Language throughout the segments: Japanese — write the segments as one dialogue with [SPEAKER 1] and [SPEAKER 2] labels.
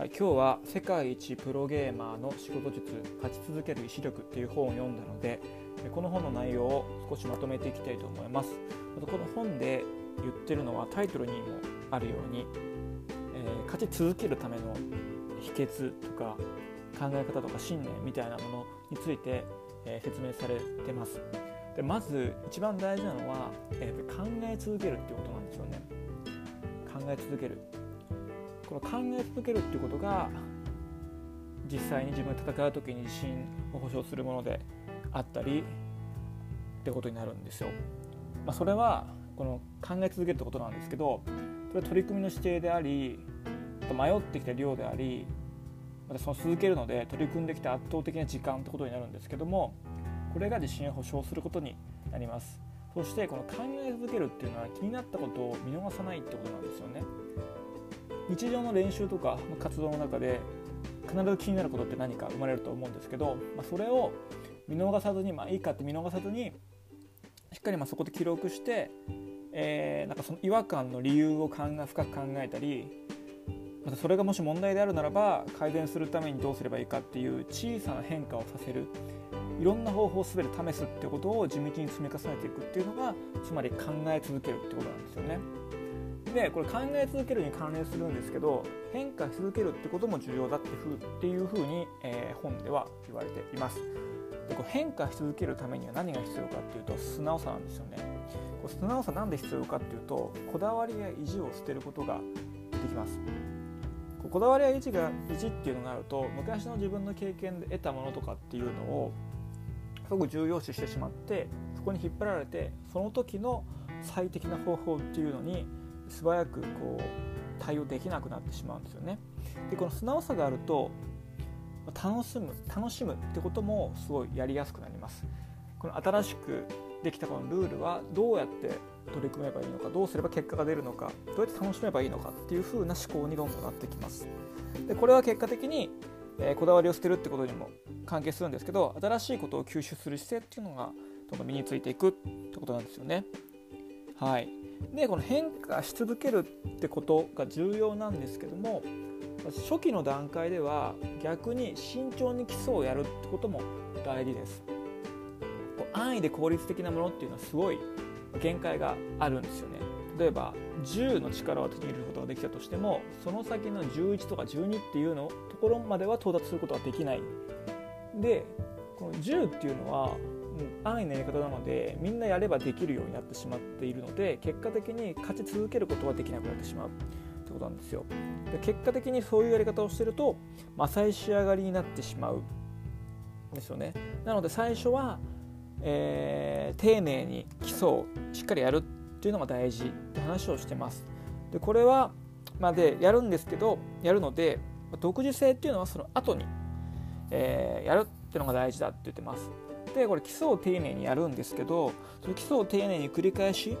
[SPEAKER 1] はい、今日は「世界一プロゲーマーの仕事術勝ち続ける意志力」っていう本を読んだのでこの本の内容を少しまとめていきたいと思います。この本で言ってるのはタイトルにもあるように、えー、勝ち続けるための秘訣とか考え方とか信念みたいなものについて、えー、説明されてます。でまず一番大事なのは、えー、考え続けるっていうことなんですよね。考え続ける。この考え続けるっていうことが実際に自分で戦う時に自信を保証するものであったりってことになるんですよ。まあ、それはこの考え続けるってことなんですけどそれは取り組みの指定であり迷ってきた量でありまたその続けるので取り組んできた圧倒的な時間ってことになるんですけどもこれが自信を保証することになりますそしてこの考え続けるっていうのは気になったことを見逃さないってことなんですよね日常の練習とか活動の中で必ず気になることって何か生まれると思うんですけど、まあ、それを見逃さずにまあいいかって見逃さずにしっかりまあそこで記録して、えー、なんかその違和感の理由を考え深く考えたりまたそれがもし問題であるならば改善するためにどうすればいいかっていう小さな変化をさせるいろんな方法を全て試すってことを地道に積み重ねていくっていうのがつまり考え続けるってことなんですよね。でこれ考え続けるに関連するんですけど変化し続けるってことも重要だってふっていうふうに、えー、本では言われています。でこう変化し続けるためには何が必要かっていうと素直さなんですよね。こう素直さなんで必要かっていうとこだわりや意地を捨てることができます。こだわりや意地が意地っていうのがあると昔の自分の経験で得たものとかっていうのをすごく重要視してしまってそこに引っ張られてその時の最適な方法っていうのに素早くこう対応できなくなってしまうんですよね。でこの素直さがあると楽しむ楽しむってこともすごいやりやすくなります。この新しくできたこのルールはどうやって取り組めばいいのかどうすれば結果が出るのかどうやって楽しめばいいのかっていう風な思考にどんどんなってきます。でこれは結果的に、えー、こだわりを捨てるってことにも関係するんですけど新しいことを吸収する姿勢っていうのがどんどん身についていくってことなんですよね。はい。でこの変化し続けるってことが重要なんですけども初期の段階では逆に慎重に基礎をやるってことも大事です。安易で効率的なものっていうのはすごい限界があるんですよね。例えば10の力を手に入れることができたとしてもその先の11とか12っていうのところまでは到達することができない。でこの10っていうのは安易なやり方なのでみんなやればできるようになってしまっているので結果的に勝ち続けることはできなくなってしまうってことなんですよ。で結果的にそういうやり方をしてると浅い仕上がりになってしまうんですよね。なので最初は、えー、丁寧に基礎をしっかりやるっていうのが大事って話をしてます。でこれはまあ、でやるんですけどやるので独自性っていうのはその後に、えー、やるっていうのが大事だって言ってます。でこれ基礎を丁寧にやるんですけどその基礎を丁寧に繰り返し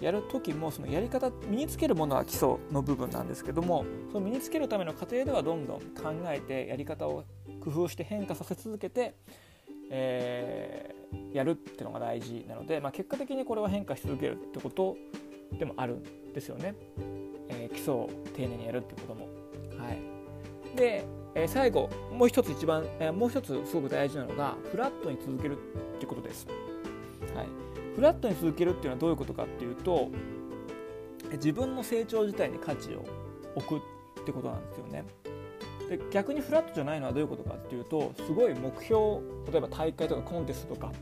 [SPEAKER 1] やる時もそのやり方身につけるものは基礎の部分なんですけどもその身につけるための過程ではどんどん考えてやり方を工夫して変化させ続けて、えー、やるっていうのが大事なので、まあ、結果的にこれは変化し続けるってことでもあるんですよね、えー、基礎を丁寧にやるってことも。はい、でえ、最後もう一つ一番、え、もう一つすごく大事なのがフラットに続けるっていうことです、はい、フラットに続けるっていうのはどういうことかっていうと自分の成長自体に価値を置くってことなんですよね。で逆にフラットじゃないのはどういうことかっていうとすごい目標例えば大会とかコンテストとか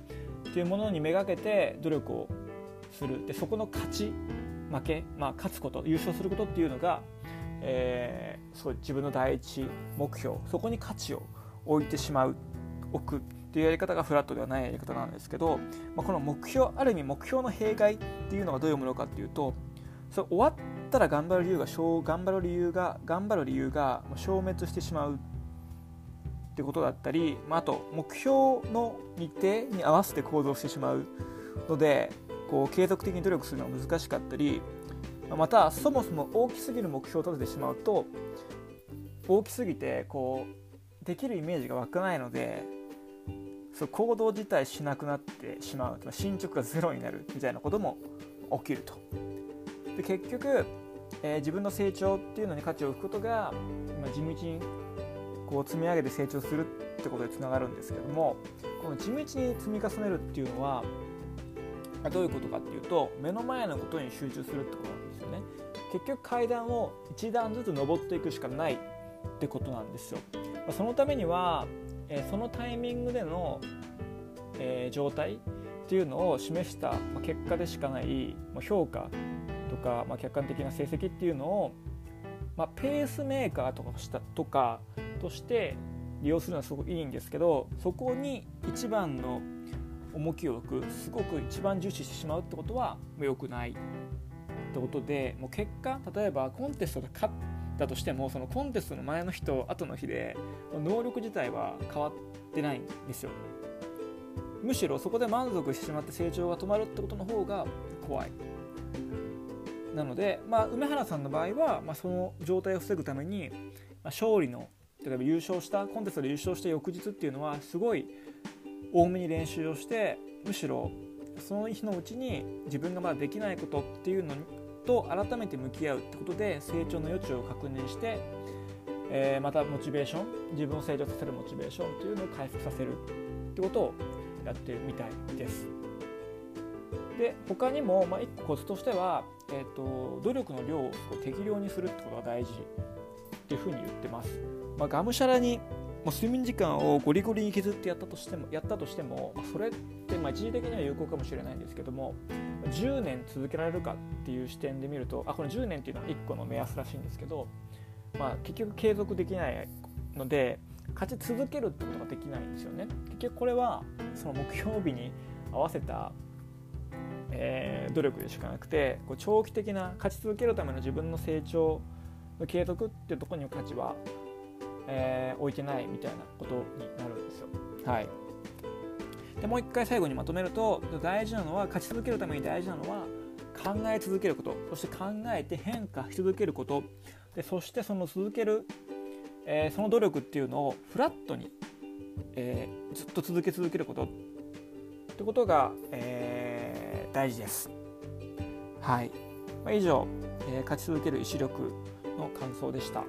[SPEAKER 1] っていうものにめがけて努力をする。でそこの勝ち負け、まあ、勝つこと優勝することっていうのがえー、そう自分の第一目標そこに価値を置いてしまう置くっていうやり方がフラットではないやり方なんですけど、まあ、この目標ある意味目標の弊害っていうのがどういうものかっていうとそれ終わったら頑張る理由が頑張る理由が頑張る理由が消滅してしまうってことだったり、まあ、あと目標の日程に合わせて行動してしまうのでこう継続的に努力するのが難しかったりまたそもそも大きすぎる目標を立ててしまうと大きすぎてこうできるイメージが湧かないのでそう行動自体しなくなってしまう進捗がゼロになるみたいなことも起きると。で結局えー、自分の成長っていうのに価値を置くことが、まあ、地道にこう積み上げて成長するってことにつながるんですけどもこの地道に積み重ねるっていうのはどういうことかっていうと目の前のことに集中するってことなんですよね。結局階段を一段ずつ登っていくしかないってことなんですよ。そのためには、そのタイミングでの、状態っていうのを示した結果でしかない評価とか、客観的な成績っていうのを、ペースメーカーとかしたとかとして利用するのはすごくいいんですけどそこに一番の重きを置くすごく一番重視してしまうってことは良くない。ってことでもう結果例えばコンテストで勝ったとしてもそのコンテストの前の日と後の日で能力自体は変わってないんですよ。むしろそこで満足してしまって成長が止まるってことの方が怖い。なので、まあ、梅原さんの場合は、まあ、その状態を防ぐために、まあ、勝利の例えば優勝したコンテストで優勝した翌日っていうのはすごい多めに練習をしてむしろその日のうちに自分がまだできないことっていうのと改めて向き合うってことで成長の余地を確認して、えー、またモチベーション自分を成長させるモチベーションというのを回復させるってことをやってるみたいです。で他にも、まあ、1個コツとしては、えーと、努力の量を適量にするってことが大事っていうふうに言ってます。まあ、がむしゃらにもう睡眠時間をゴリゴリに削ってやったとしてもやったとしてもまそれってまあ一時的には有効かもしれないんですけども10年続けられるかっていう視点で見るとあこれ10年っていうのは1個の目安らしいんですけど、まあ、結局継続できないので勝ち続けるってことができないんですよね。結局これはその目標日に合わせた、えー、努力でしかなくてこう長期的な勝ち続けるための自分の成長の継続っていうところに価値はえー、置いてないみたいなことになるんですよ。はい、でもう一回最後にまとめると大事なのは勝ち続けるために大事なのは考え続けることそして考えて変化し続けることでそしてその続ける、えー、その努力っていうのをフラットに、えー、ずっと続け続けることってことが、えー、大事です。はい、ま、以上、え勝ち続ける意志力の感想でした。